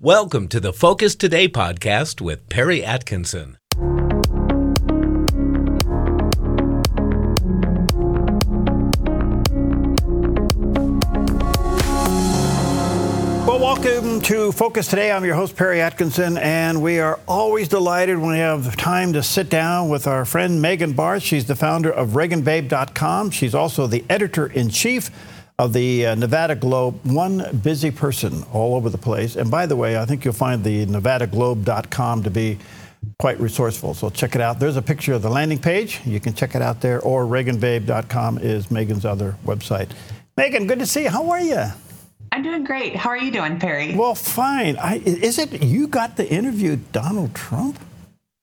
Welcome to the Focus Today podcast with Perry Atkinson. Well, welcome to Focus Today. I'm your host, Perry Atkinson, and we are always delighted when we have time to sit down with our friend Megan Barth. She's the founder of ReaganBabe.com. She's also the editor in chief of the uh, Nevada Globe, one busy person all over the place. And by the way, I think you'll find the NevadaGlobe.com to be quite resourceful. So check it out. There's a picture of the landing page. You can check it out there, or ReaganBabe.com is Megan's other website. Megan, good to see you. How are you? I'm doing great. How are you doing, Perry? Well, fine. I, is it you got to interview Donald Trump?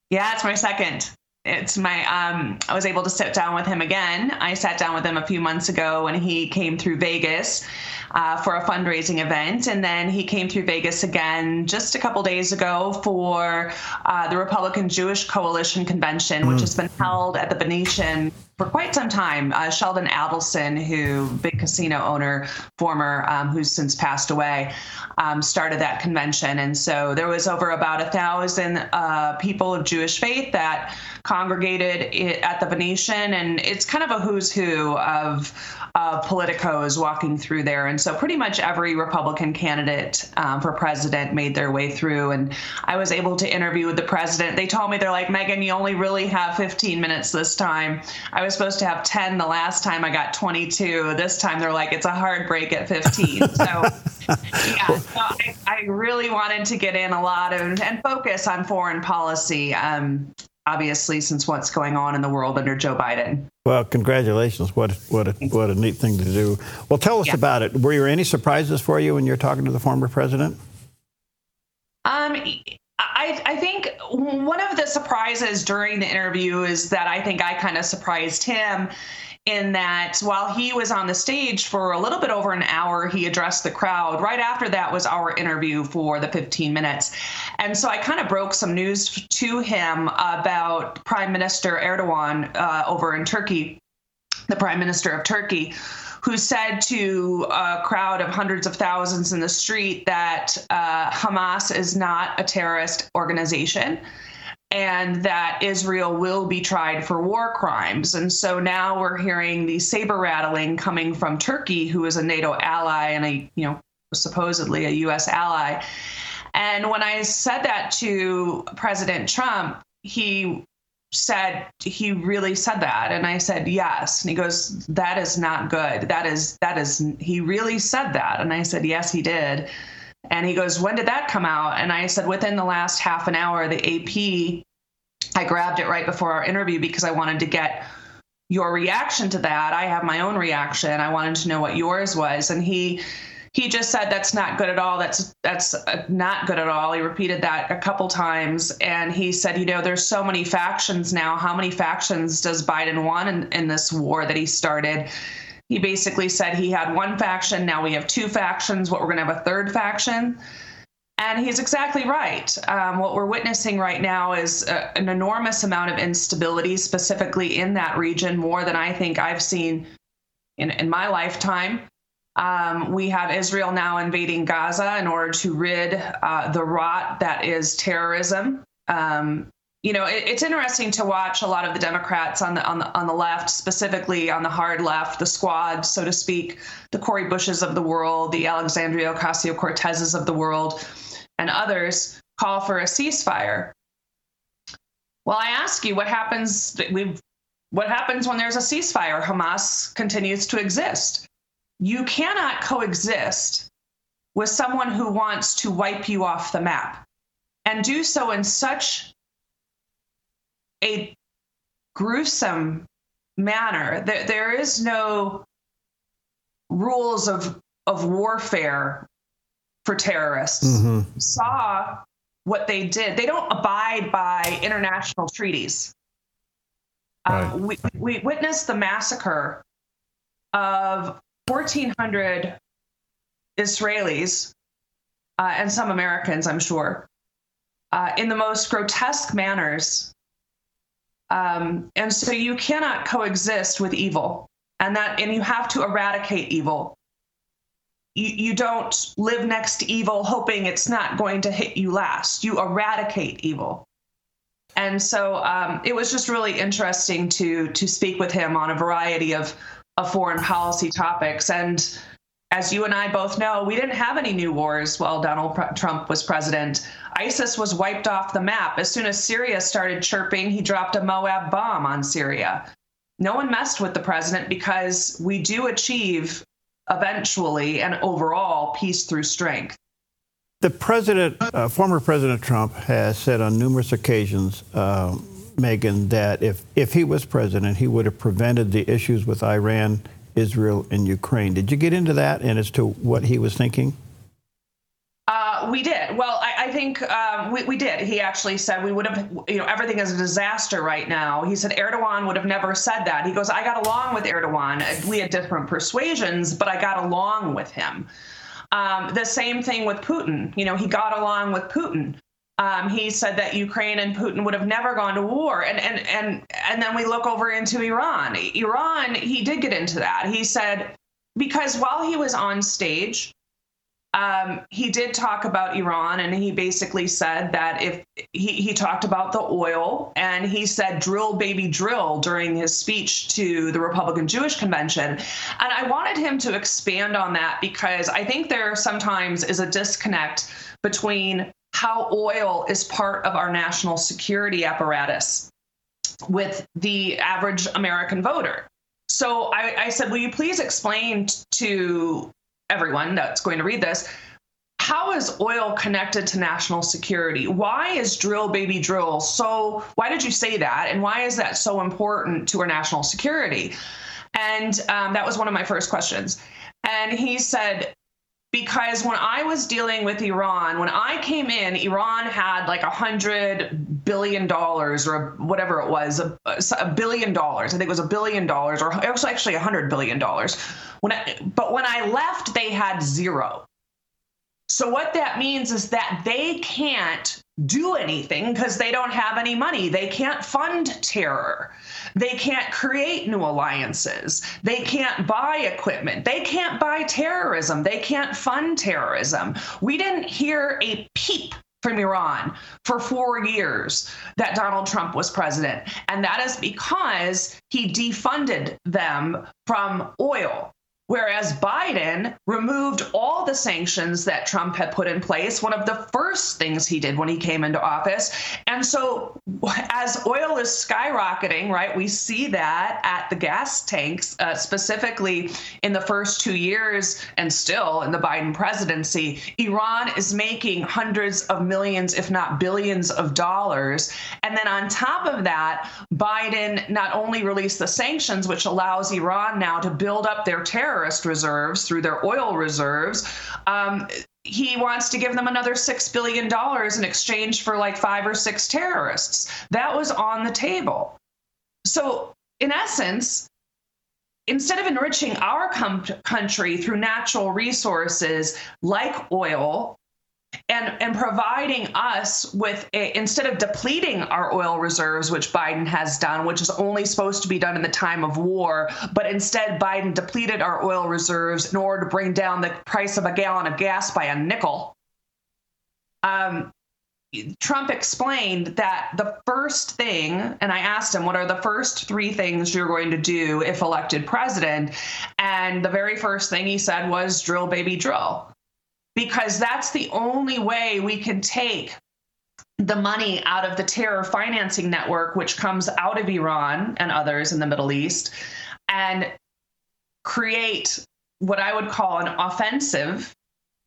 Yeah, it's my second it's my um, I was able to sit down with him again. I sat down with him a few months ago when he came through Vegas uh, for a fundraising event, and then he came through Vegas again just a couple days ago for uh, the Republican Jewish Coalition convention, mm. which has been held at the Venetian for quite some time. Uh, Sheldon Adelson, who big casino owner, former, um, who's since passed away, um, started that convention, and so there was over about a thousand uh, people of Jewish faith that congregated at the Venetian, and it's kind of a who's who of uh, politicos walking through there. And so pretty much every Republican candidate um, for president made their way through. And I was able to interview with the president. They told me, they're like, Megan, you only really have 15 minutes this time. I was supposed to have 10 the last time I got 22. This time they're like, it's a hard break at 15. So, yeah, so I, I, really wanted to get in a lot of and focus on foreign policy. Um, obviously, since what's going on in the world under Joe Biden. Well, congratulations! What what a, what a neat thing to do. Well, tell us yeah. about it. Were there any surprises for you when you're talking to the former president? Um, I, I think one of the surprises during the interview is that I think I kind of surprised him in that while he was on the stage for a little bit over an hour, he addressed the crowd. Right after that was our interview for the 15 minutes. And so I kind of broke some news to him about Prime Minister Erdogan uh, over in Turkey, the Prime Minister of Turkey. Who said to a crowd of hundreds of thousands in the street that uh, Hamas is not a terrorist organization and that Israel will be tried for war crimes. And so now we're hearing the saber rattling coming from Turkey, who is a NATO ally and a, you know, supposedly a US ally. And when I said that to President Trump, he said he really said that and i said yes and he goes that is not good that is that is he really said that and i said yes he did and he goes, When did that come out? And I said, Within the last half an hour, the AP, I grabbed it right before our interview because I wanted to get your reaction to that. I have my own reaction. I wanted to know what yours was. And he, he just said that's not good at all that's that's uh, not good at all he repeated that a couple times and he said you know there's so many factions now how many factions does biden want in, in this war that he started he basically said he had one faction, now we have two factions, what we're going to have a third faction. And he's exactly right. Um, what we're witnessing right now is a, an enormous amount of instability, specifically in that region, more than I think I've seen in, in my lifetime. Um, we have Israel now invading Gaza in order to rid uh, the rot that is terrorism. Um, you know, it, it's interesting to watch a lot of the Democrats on the on the on the left, specifically on the hard left, the squad, so to speak, the Cori Bushes of the world, the Alexandria Ocasio Cortezes of the world, and others call for a ceasefire. Well, I ask you, what happens? What happens when there's a ceasefire? Hamas continues to exist. You cannot coexist with someone who wants to wipe you off the map and do so in such a gruesome manner. There, there is no rules of of warfare for terrorists. Mm-hmm. Saw what they did. They don't abide by international treaties. Uh, right. Uh, we, we witnessed the massacre of 1,400 Israelis uh, and some Americans, I'm sure, uh, in the most grotesque manners um, and so you cannot coexist with evil, and that and you have to eradicate evil. You, you don't live next to evil hoping it's not going to hit you last. You eradicate evil. And so um, it was just really interesting to to speak with him on a variety of, of foreign policy topics. And as you and I both know, we didn't have any new wars while Donald Trump was president. ISIS was wiped off the map. As soon as Syria started chirping, he dropped a Moab bomb on Syria. No one messed with the president because we do achieve eventually and overall peace through strength. The president, uh, former President Trump, has said on numerous occasions, uh, Megan, that if, if he was president, he would have prevented the issues with Iran, Israel, and Ukraine. Did you get into that and as to what he was thinking? We did. Well, I, I think um, we, we did. He actually said we would have, you know, everything is a disaster right now. He said Erdogan would have never said that. He goes, I got along with Erdogan. We had different persuasions, but I got along with him. Um, the same thing with Putin. You know, he got along with Putin. Um, he said that Ukraine and Putin would have never gone to war, and and and and then we look over into Iran. Iran, he did get into that. He said because while he was on stage, um, he did talk about Iran, and he basically said that if he, he talked about the oil, and he said drill, baby, drill during his speech to the Republican Jewish Convention. And I wanted him to expand on that because I think there sometimes is a disconnect between how oil is part of our national security apparatus with the average American voter. So I, I said, Will you please explain to everyone that's going to read this how is oil connected to national security? Why is drill baby drill so? Why did you say that? And why is that so important to our national security? And um, that was one of my first questions. And he said, because when I was dealing with Iran, when I came in, Iran had like a hundred billion dollars or whatever it was, a, billion dollars. I think it was a billion dollars, or it was actually a hundred billion dollars. When I, but when I left, they had zero. So what that means is that they can't do anything because they don't have any money. They can't fund terror. They can't create new alliances. They can't buy equipment. They can't buy terrorism. They can't fund terrorism. We didn't hear a peep from Iran for four years that Donald Trump was president. And that is because he defunded them from oil. Whereas Biden removed all the sanctions that Trump had put in place, one of the first things he did when he came into office. And so, as oil is skyrocketing, right, we see that at the gas tanks, uh, specifically in the first two years and still in the Biden presidency, Iran is making hundreds of millions, if not billions of dollars. And then on top of that, Biden not only released the sanctions, which allows Iran now to build up their terror terrorist reserves through their oil reserves. Um, he wants to give them another $6 billion in exchange for like five or six terrorists. That was on the table. So, in essence, instead of enriching our com- country through natural resources like oil and and providing us with a, instead of depleting our oil reserves which Biden has done which is only supposed to be done in the time of war but instead Biden depleted our oil reserves in order to bring down the price of a gallon of gas by a nickel um, Trump explained that the first thing, and I asked him, what are the first three things you're going to do if elected president? And the very first thing he said was drill, baby, drill because that's the only way we can take the money out of the terror financing network, which comes out of Iran and others in the Middle East, and create what I would call an offensive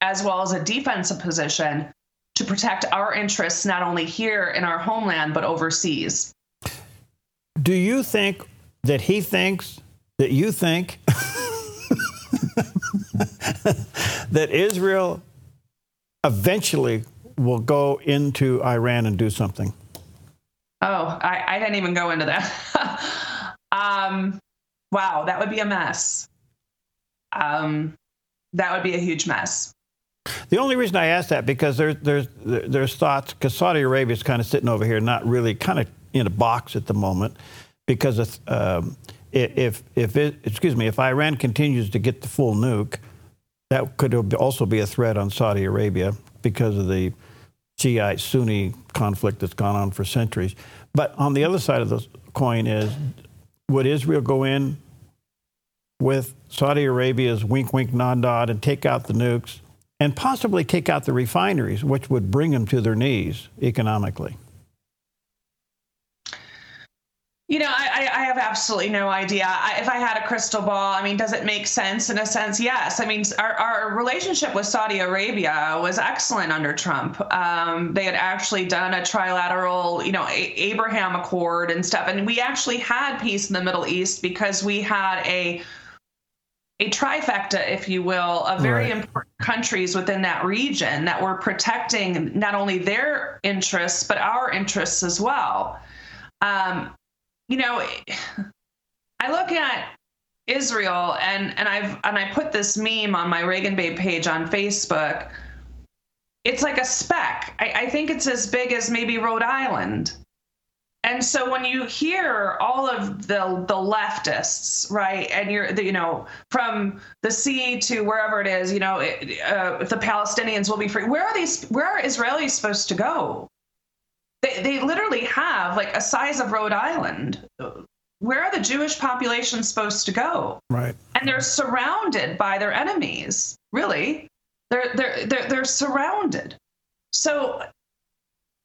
as well as a defensive position to protect our interests not only here in our homeland but overseas. Do you think that he thinks that you think that Israel eventually will go into Iran and do something? Oh, I, I didn't even go into that. um, wow, that would be a mess. Um, that would be a huge mess. The only reason I ask that because there's there's there's thoughts because Saudi Arabia is kind of sitting over here, not really kind of in a box at the moment, because of, um, if if it, excuse me if Iran continues to get the full nuke, that could also be a threat on Saudi Arabia because of the Shiite Sunni conflict that's gone on for centuries. But on the other side of the coin is would Israel go in with Saudi Arabia's wink, wink, nod, nod and take out the nukes and possibly take out the refineries, which would bring them to their knees economically? You know, I, I have absolutely no idea. I, if I had a crystal ball, I mean, does it make sense in a sense? Yes. I mean, our, our relationship with Saudi Arabia was excellent under Trump. Um, they had actually done a trilateral, you know, a- Abraham Accord and stuff. And we actually had peace in the Middle East because we had a a trifecta, if you will, of very right. important countries within that region that were protecting not only their interests, but our interests as well. Um, you know, I look at Israel and and I've and I put this meme on my Reagan Babe page on Facebook. It's like a speck. I, I think it's as big as maybe Rhode Island. And so when you hear all of the the leftists, right, and you're the, you know from the sea to wherever it is, you know, it, uh, the Palestinians will be free, where are these? Where are Israelis supposed to go? They, they literally have like a size of Rhode Island. Where are the Jewish population supposed to go? Right. And they're surrounded by their enemies. Really, they're they're they're, they're surrounded. So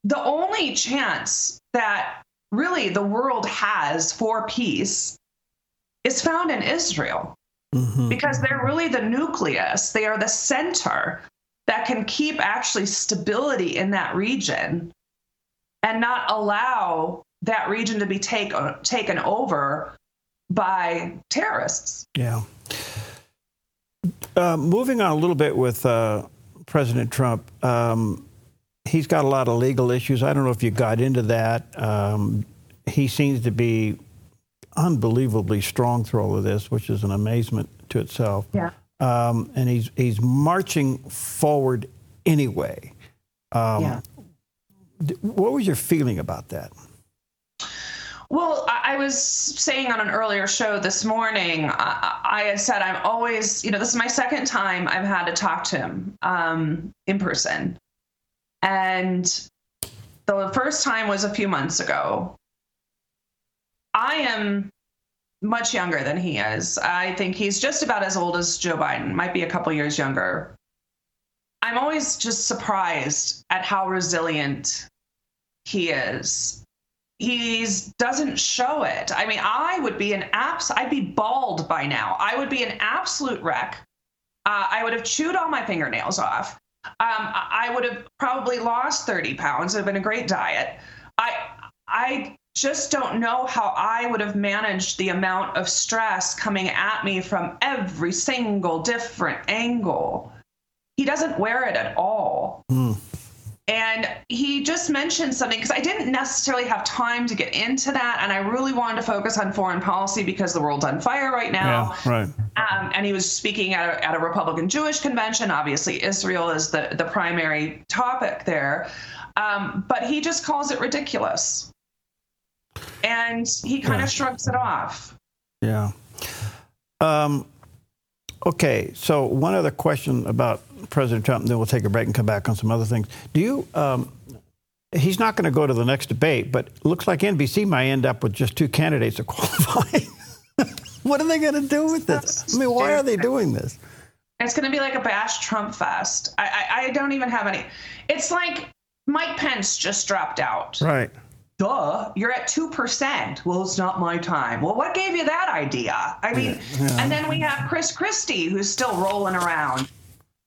the only chance that really the world has for peace is found in Israel. Mm-hmm. Because they're really the nucleus, they are the center that can keep actually stability in that region and not allow that region to be take, taken over by terrorists. Yeah. Uh, moving on a little bit with uh, President Trump, um, he's got a lot of legal issues. I don't know if you got into that. Um, he seems to be unbelievably strong through all of this, which is an amazement to itself. Yeah. Um, and he's he's marching forward anyway. Um, yeah. What was your feeling about that? Well, I was saying on an earlier show this morning, I, I said I'm always, you know, this is my second time I've had to talk to him um, in person. And the first time was a few months ago. I am much younger than he is. I think he's just about as old as Joe Biden, might be a couple years younger. I'm always just surprised at how resilient he is. He doesn't show it. I mean, I would be an abs. I'd be bald by now. I would be an absolute wreck. Uh, I would have chewed all my fingernails off. Um, I would have probably lost 30 pounds. It would have been a great diet. I I just don't know how I would have managed the amount of stress coming at me from every single different angle. He doesn't wear it at all. Mm. And he just mentioned something because I didn't necessarily have time to get into that. And I really wanted to focus on foreign policy because the world's on fire right now. Yeah, right. Um, and he was speaking at a, at a Republican Jewish convention. Obviously, Israel is the, the primary topic there. Um, but he just calls it ridiculous. And he kind yeah. of shrugs it off. Yeah. Um, okay, so one other question about President Trump, and then we'll take a break and come back on some other things. Do you? Um, he's not going to go to the next debate, but it looks like NBC might end up with just two candidates to qualify. what are they going to do with this? I mean, why are they doing this? It's going to be like a bash Trump fest. I, I, I don't even have any. It's like Mike Pence just dropped out. Right. Duh, you're at 2%. Well, it's not my time. Well, what gave you that idea? I mean, yeah. and then we have Chris Christie, who's still rolling around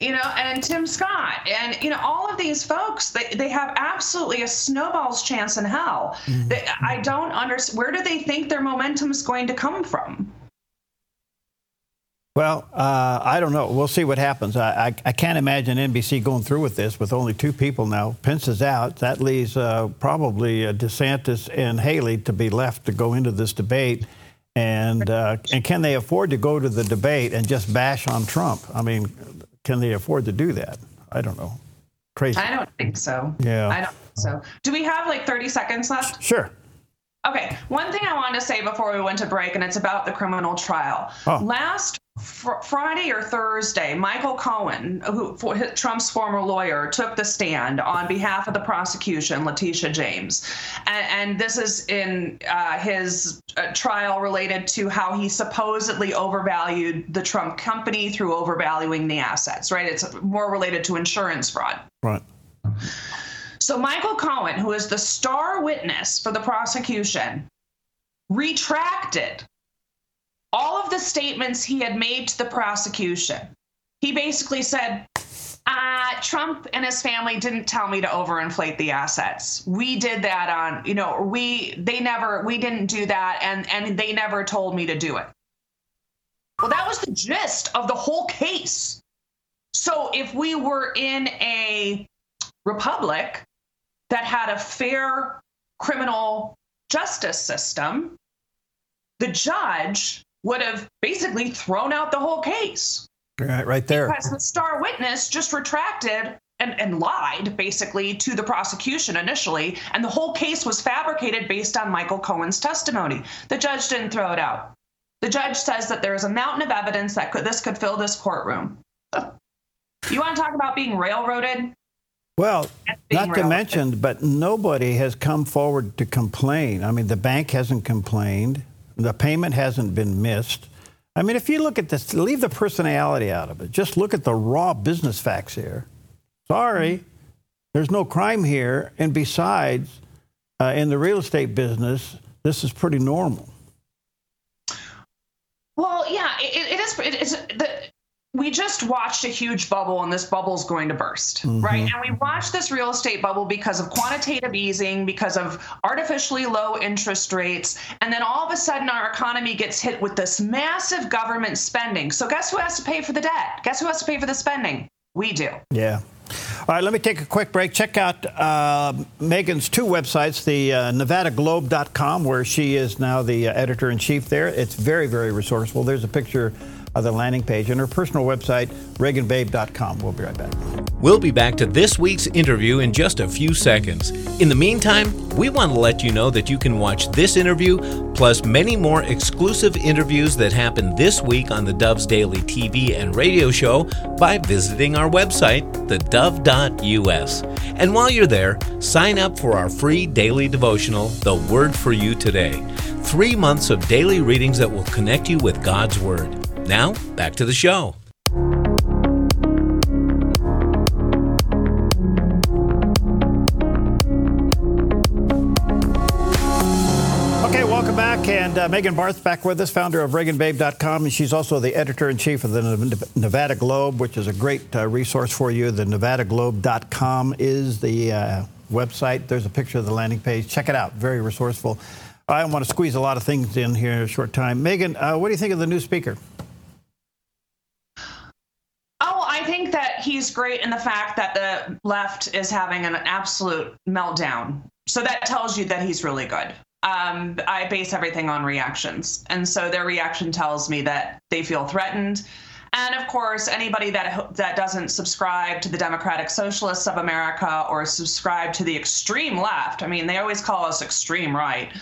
you know, and Tim Scott, and you know, all of these folks, they, they have absolutely a snowball's chance in hell. Mm-hmm. They, I don't understand. Where do they think their momentum is going to come from? Well, uh, I don't know. We'll see what happens. I, I, I, can't imagine NBC going through with this with only two people now. Pence is out. That leaves uh, probably uh, DeSantis and Haley to be left to go into this debate. And uh, and can they afford to go to the debate and just bash on Trump? I mean, can they afford to do that? I don't know. Crazy. I don't think so. Yeah. I don't think so. Do we have like 30 seconds left? Sure. Okay. One thing I wanted to say before we went to break, and it's about the criminal trial. Oh. Last fr- Friday or Thursday, Michael Cohen, who for, Trump's former lawyer, took the stand on behalf of the prosecution, Letitia James, and, and this is in uh, his uh, trial related to how he supposedly overvalued the Trump company through overvaluing the assets. Right? It's more related to insurance fraud. Right. So Michael Cohen, who is the star witness for the prosecution, retracted all of the statements he had made to the prosecution. He basically said, uh, Trump and his family didn't tell me to overinflate the assets. We did that on, you know, we they never we didn't do that and and they never told me to do it. Well, that was the gist of the whole case. So if we were in a republic that had a fair criminal justice system, the judge would have basically thrown out the whole case. Right, right there. Because the star witness just retracted and, and lied basically to the prosecution initially, and the whole case was fabricated based on Michael Cohen's testimony. The judge didn't throw it out. The judge says that there is a mountain of evidence that could, this could fill this courtroom. You want to talk about being railroaded? Well, not to mention, but nobody has come forward to complain. I mean, the bank hasn't complained. The payment hasn't been missed. I mean, if you look at this, leave the personality out of it. Just look at the raw business facts here. Sorry, there's no crime here. And besides, uh, in the real estate business, this is pretty normal. Well, yeah, it, it is. It is the, we just watched a huge bubble and this bubble's going to burst, mm-hmm. right? And we watched this real estate bubble because of quantitative easing, because of artificially low interest rates. And then all of a sudden, our economy gets hit with this massive government spending. So, guess who has to pay for the debt? Guess who has to pay for the spending? We do. Yeah. All right, let me take a quick break. Check out uh, Megan's two websites, the uh, NevadaGlobe.com, where she is now the uh, editor in chief there. It's very, very resourceful. There's a picture of the landing page and her personal website, ReaganBabe.com. We'll be right back. We'll be back to this week's interview in just a few seconds. In the meantime, we want to let you know that you can watch this interview plus many more exclusive interviews that happen this week on the Dove's Daily TV and radio show by visiting our website, thedove.us. And while you're there, sign up for our free daily devotional, The Word for You Today. Three months of daily readings that will connect you with God's Word. Now, back to the show. Okay, welcome back. And uh, Megan Barth back with us, founder of ReaganBabe.com. And she's also the editor in chief of the Nevada Globe, which is a great uh, resource for you. The NevadaGlobe.com is the uh, website. There's a picture of the landing page. Check it out. Very resourceful. I want to squeeze a lot of things in here in a short time. Megan, uh, what do you think of the new speaker? He's great in the fact that the left is having an absolute meltdown. So that tells you that he's really good. Um, I base everything on reactions. And so their reaction tells me that they feel threatened. And of course, anybody that that doesn't subscribe to the Democratic Socialists of America or subscribe to the extreme left, I mean, they always call us extreme right.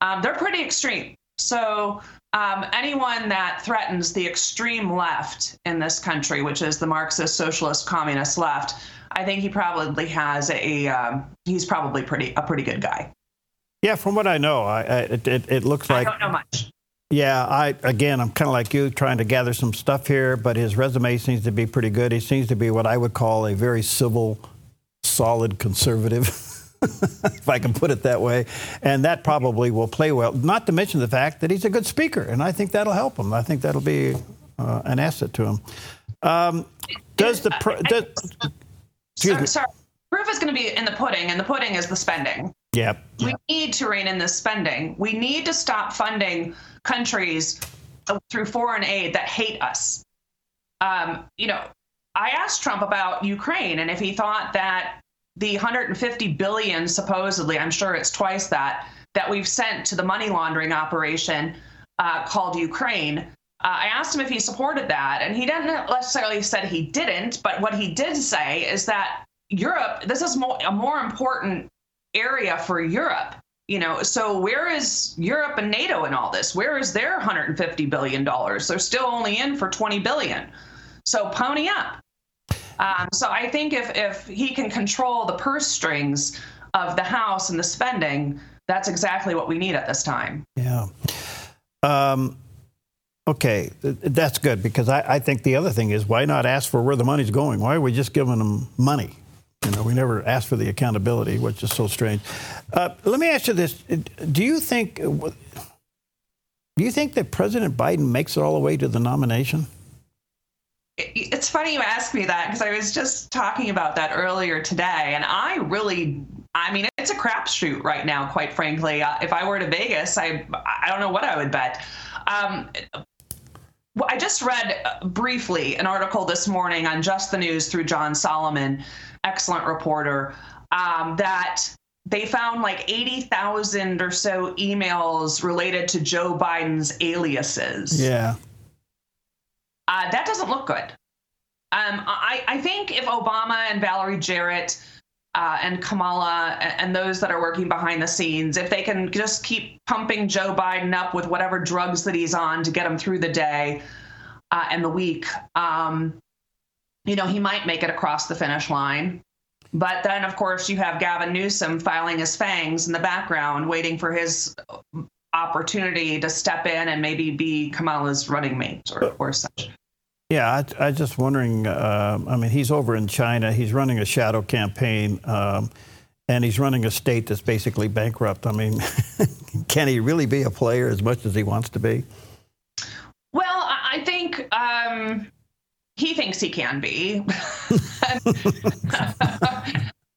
Um, they're pretty extreme. So um, anyone that threatens the extreme left in this country, which is the Marxist, socialist, communist left, I think he probably has a. Um, he's probably pretty a pretty good guy. Yeah, from what I know, I, I, it, it, it looks like. I don't know much. Yeah, I again, I'm kind of like you, trying to gather some stuff here, but his resume seems to be pretty good. He seems to be what I would call a very civil, solid conservative. if I can put it that way. And that probably will play well, not to mention the fact that he's a good speaker, and I think that'll help him. I think that'll be uh, an asset to him. Um, does the. Pr- does, sorry, sorry. Proof is going to be in the pudding, and the pudding is the spending. Yep. We need to rein in this spending. We need to stop funding countries through foreign aid that hate us. Um, you know, I asked Trump about Ukraine and if he thought that the 150 billion supposedly i'm sure it's twice that that we've sent to the money laundering operation uh, called ukraine uh, i asked him if he supported that and he didn't necessarily said he didn't but what he did say is that europe this is more, a more important area for europe You know, so where is Europe and NATO in all this? Where is their 150 billion dollars? They're still only in for 20 billion. So pony up. Um, so I think if if he can control the purse strings of the House and the spending, that's exactly what we need at this time. Yeah. Um, okay, that's good because I, I think the other thing is why not ask for where the money's going? Why are we just giving them money? You know, we never ask for the accountability, which is so strange. Uh, let me ask you this: Do you think do you think that President Biden makes it all the way to the nomination? It's funny you ask me that because I was just talking about that earlier today, and I really, I mean, it's a crapshoot right now. Quite frankly, uh, if I were to Vegas, I, I don't know what I would bet. Um, I just read uh, briefly an article this morning on Just the News through John Solomon excellent reporter, um, that they found like 80,000 or so emails related to Joe Biden's aliases. Yeah. Uh, that doesn't look good. Um, I, I, think if Obama and Valerie Jarrett uh, and Kamala and, and, those that are working behind the scenes, if they can just keep pumping Joe Biden up with whatever drugs that he's on to get him through the day uh, and the week, um, you know, he might make it across the finish line. But then, of course, you have Gavin Newsom filing his fangs in the background, waiting for his opportunity to step in and maybe be Kamala's running mate or, or such. Yeah, I, I just wondering. Uh, I mean, he's over in China. He's running a shadow campaign, um, and he's running a state that's basically bankrupt. I mean, can he really be a player as much as he wants to be? Well, I think um, he thinks he can be.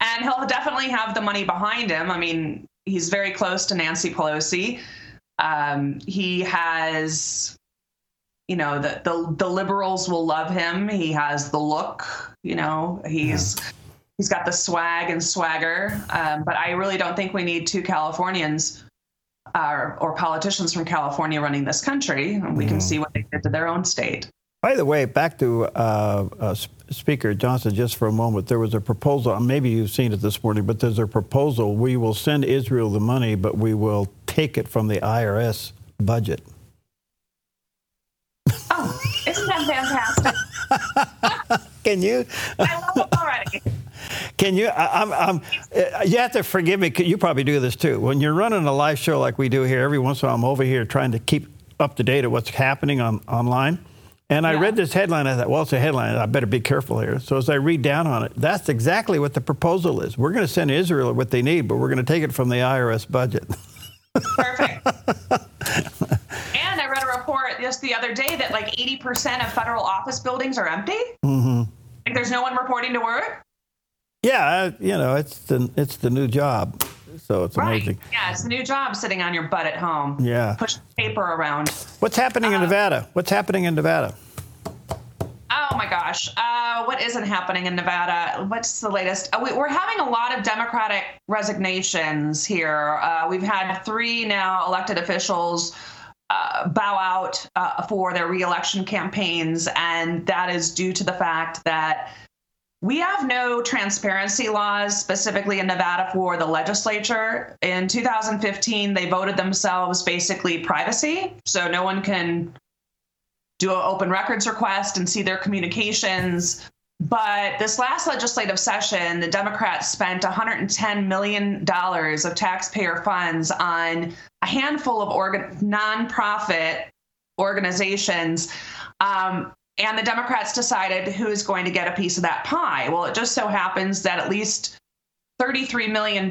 and he'll definitely have the money behind him. I mean, he's very close to Nancy Pelosi. Um, he has, you know, the, the the liberals will love him. He has the look, you know, he's yeah. he's got the swag and swagger. Um, but I really don't think we need two Californians uh, or politicians from California running this country. We can see what they did to their own state. By the way, back to uh, uh, Speaker Johnson just for a moment. There was a proposal, maybe you've seen it this morning, but there's a proposal. We will send Israel the money, but we will take it from the IRS budget. Oh, isn't that fantastic? Can you? I love it already. Can you? I, I'm, I'm, uh, you have to forgive me. You probably do this too. When you're running a live show like we do here, every once in a while I'm over here trying to keep up to date of what's happening on online. And I yeah. read this headline. I thought, well, it's a headline. I better be careful here. So as I read down on it, that's exactly what the proposal is. We're going to send Israel what they need, but we're going to take it from the IRS budget. Perfect. and I read a report just the other day that like 80% of federal office buildings are empty. Mm-hmm. Like there's no one reporting to work. Yeah, you know, it's the it's the new job. So it's right. amazing. Yeah, it's a new job sitting on your butt at home. Yeah. Push paper around. What's happening uh, in Nevada? What's happening in Nevada? Oh my gosh. Uh, what isn't happening in Nevada? What's the latest? Uh, we, are having a lot of Democratic resignations here. Uh, we've had three now elected officials uh, bow out uh, for their reelection campaigns, and that is due to the fact that we have no transparency laws specifically in Nevada for the legislature. In 2015, they voted themselves basically privacy, so no one can do an open records request and see their communications. But this last legislative session, the Democrats spent $110 million of taxpayer funds on a handful of organ- nonprofit organizations um, and the Democrats decided who's going to get a piece of that pie. Well, it just so happens that at least $33 million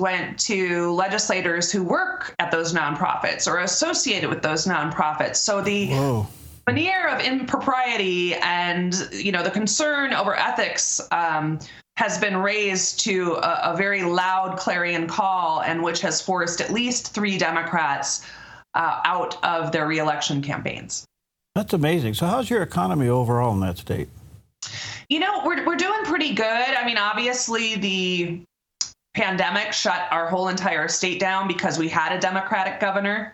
went to legislators who work at those nonprofits or are associated with those nonprofits. So the Whoa. Veneer of impropriety and you know the concern over ethics um, has been raised to a, a, very loud clarion call, and which has forced at least three Democrats uh, out of their reelection campaigns. That's amazing. So, how's your economy overall in that state? You know, we're, we're doing pretty good. I mean, obviously, the pandemic shut our whole entire state down because we had a Democratic governor.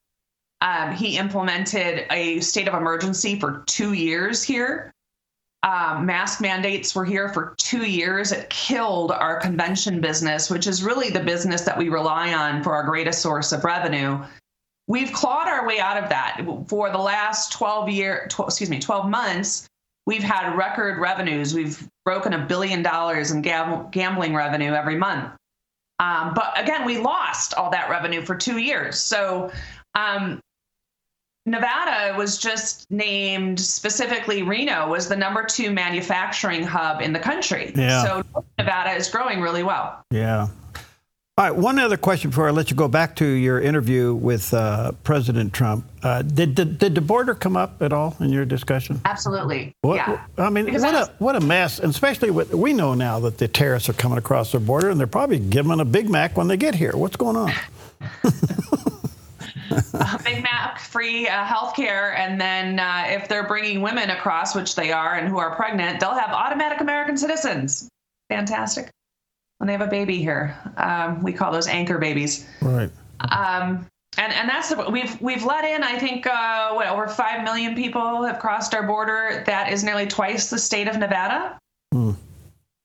Um, he implemented a state of emergency for two years here. Um, mask mandates were here for two years. It killed our convention business, which is really the business that we rely on for our greatest source of revenue. We've clawed our way out of that. For the last 12 year, 12, excuse me, 12 months, we've had record revenues. We've broken a billion dollars in gam- gambling revenue every month. Um, but again, we lost all that revenue for two years. So um, Nevada was just named specifically Reno was the number two manufacturing hub in the country. Yeah. So Nevada is growing really well. Yeah. All right. One other question before I let you go back to your interview with uh, President Trump. Uh, did, did, did the border come up at all in your discussion? Absolutely. What, yeah. I mean, Because what a what a mess, and especially with we know now that the terrorists are coming across the border, and they're probably giving them a Big Mac when they get here. What's going on? Big Mac free uh, health care. And then uh, if they're bringing women across, which they are, and who are pregnant, they'll have automatic American citizens. Fantastic. When they have a baby here, um, we call those anchor babies. Right. Um, and and that's the, we've we've let in I think uh, what over five million people have crossed our border. That is nearly twice the state of Nevada.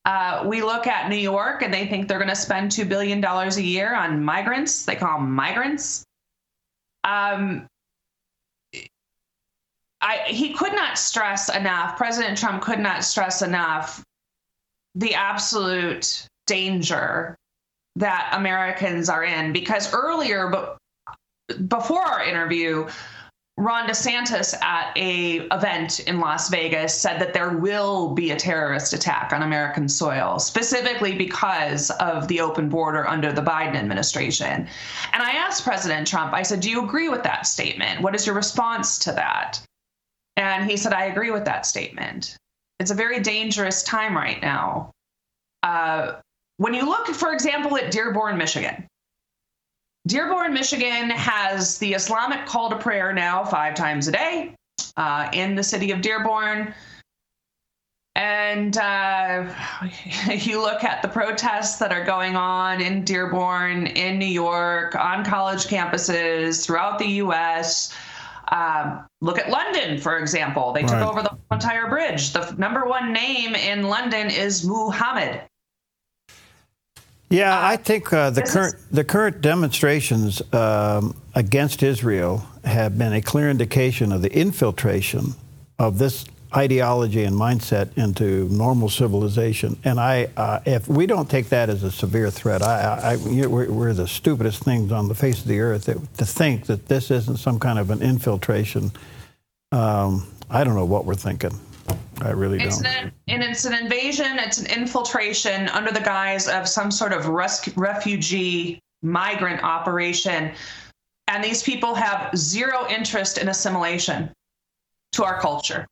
Uh, we look at New York and they think they're going to spend two billion dollars a year on migrants. They call them migrants. Um, I he could not stress enough. President Trump could not stress enough the absolute danger that Americans are in because earlier, but before our interview, Ron DeSantis at a event in Las Vegas said that there will be a terrorist attack on American soil, specifically because of the open border under the Biden administration. And I asked President Trump, I said, Do you agree with that statement? What is your response to that? And he said, I agree with that statement. It's a very dangerous time right now. Uh, when you look, for example, at Dearborn, Michigan, Dearborn, Michigan has the Islamic call to prayer now five times a day uh, in the city of Dearborn. And uh, you look at the protests that are going on in Dearborn, in New York, on college campuses throughout the US. Um, look at London, for example. They took over the entire bridge. The number one name in London is Muhammad. Yeah, I think uh, the current the current demonstrations um, against Israel have been a clear indication of the infiltration of this ideology and mindset into normal civilization. And I, uh, if we don't take that as a severe threat, I, I, I we're, we're the stupidest things on the face of the earth that, to think that this isn't some kind of an infiltration. Um, I don't know what we're thinking. I really It's don't. an, and it's an invasion, it's an infiltration under the guise of some sort of rescue, refugee migrant operation. And these people have zero interest in assimilation to our culture.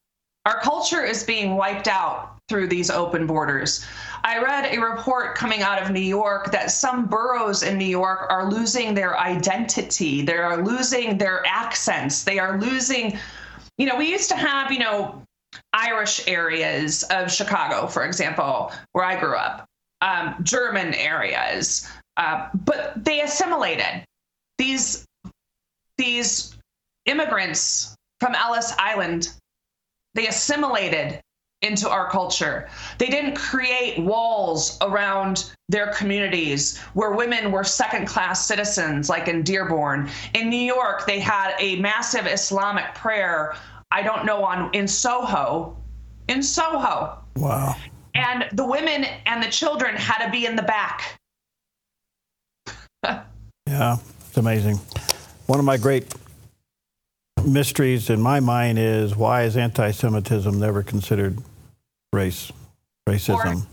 Our culture is being wiped out through these open borders. I read a report coming out of New York that some boroughs in New York are losing their identity. They are losing their accents. They are losing, you know, we used to have, you know, Irish areas of Chicago, for example, where I grew up, um, German areas, uh, but they assimilated. These these immigrants from Ellis Island, they assimilated into our culture. They didn't create walls around their communities where women were second class citizens, like in Dearborn. In New York, they had a massive Islamic prayer, I don't know, on in Soho. In Soho. Wow. And the women and the children had to be in the back. Yeah, it's amazing. One of my great mysteries in my mind is why is anti-Semitism never considered race, racism?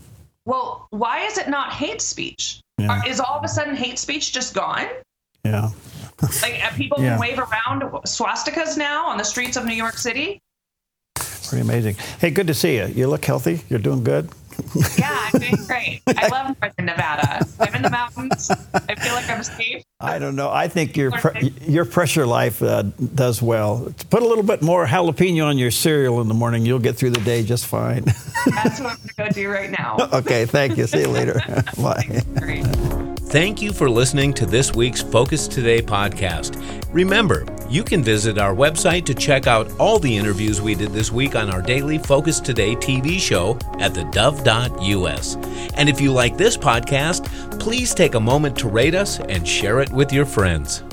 Well, why is it not hate speech? Yeah. Is all of a sudden hate speech just gone? yeah, Like people Yeah. can wave around swastikas now on the streets of New York City? pretty amazing. Hey, good to see you. You look healthy. You're doing good. Yeah, I'm doing great. I love Northern Nevada. I'm in the mountains. I feel like I'm safe. I don't know. I think your pre- your pressure life uh, does well. Put a little bit more jalapeno on your cereal in the morning. You'll get through the day just fine. That's what I'm going to go do right now. okay, thank you. See you later. Bye. Thank you for listening to this week's Focus Today podcast. Remember, You can visit our website to check out all the interviews we did this week on our daily Focus Today TV show at thedove.us. And if you like this podcast, please take a moment to rate us and share it with your friends.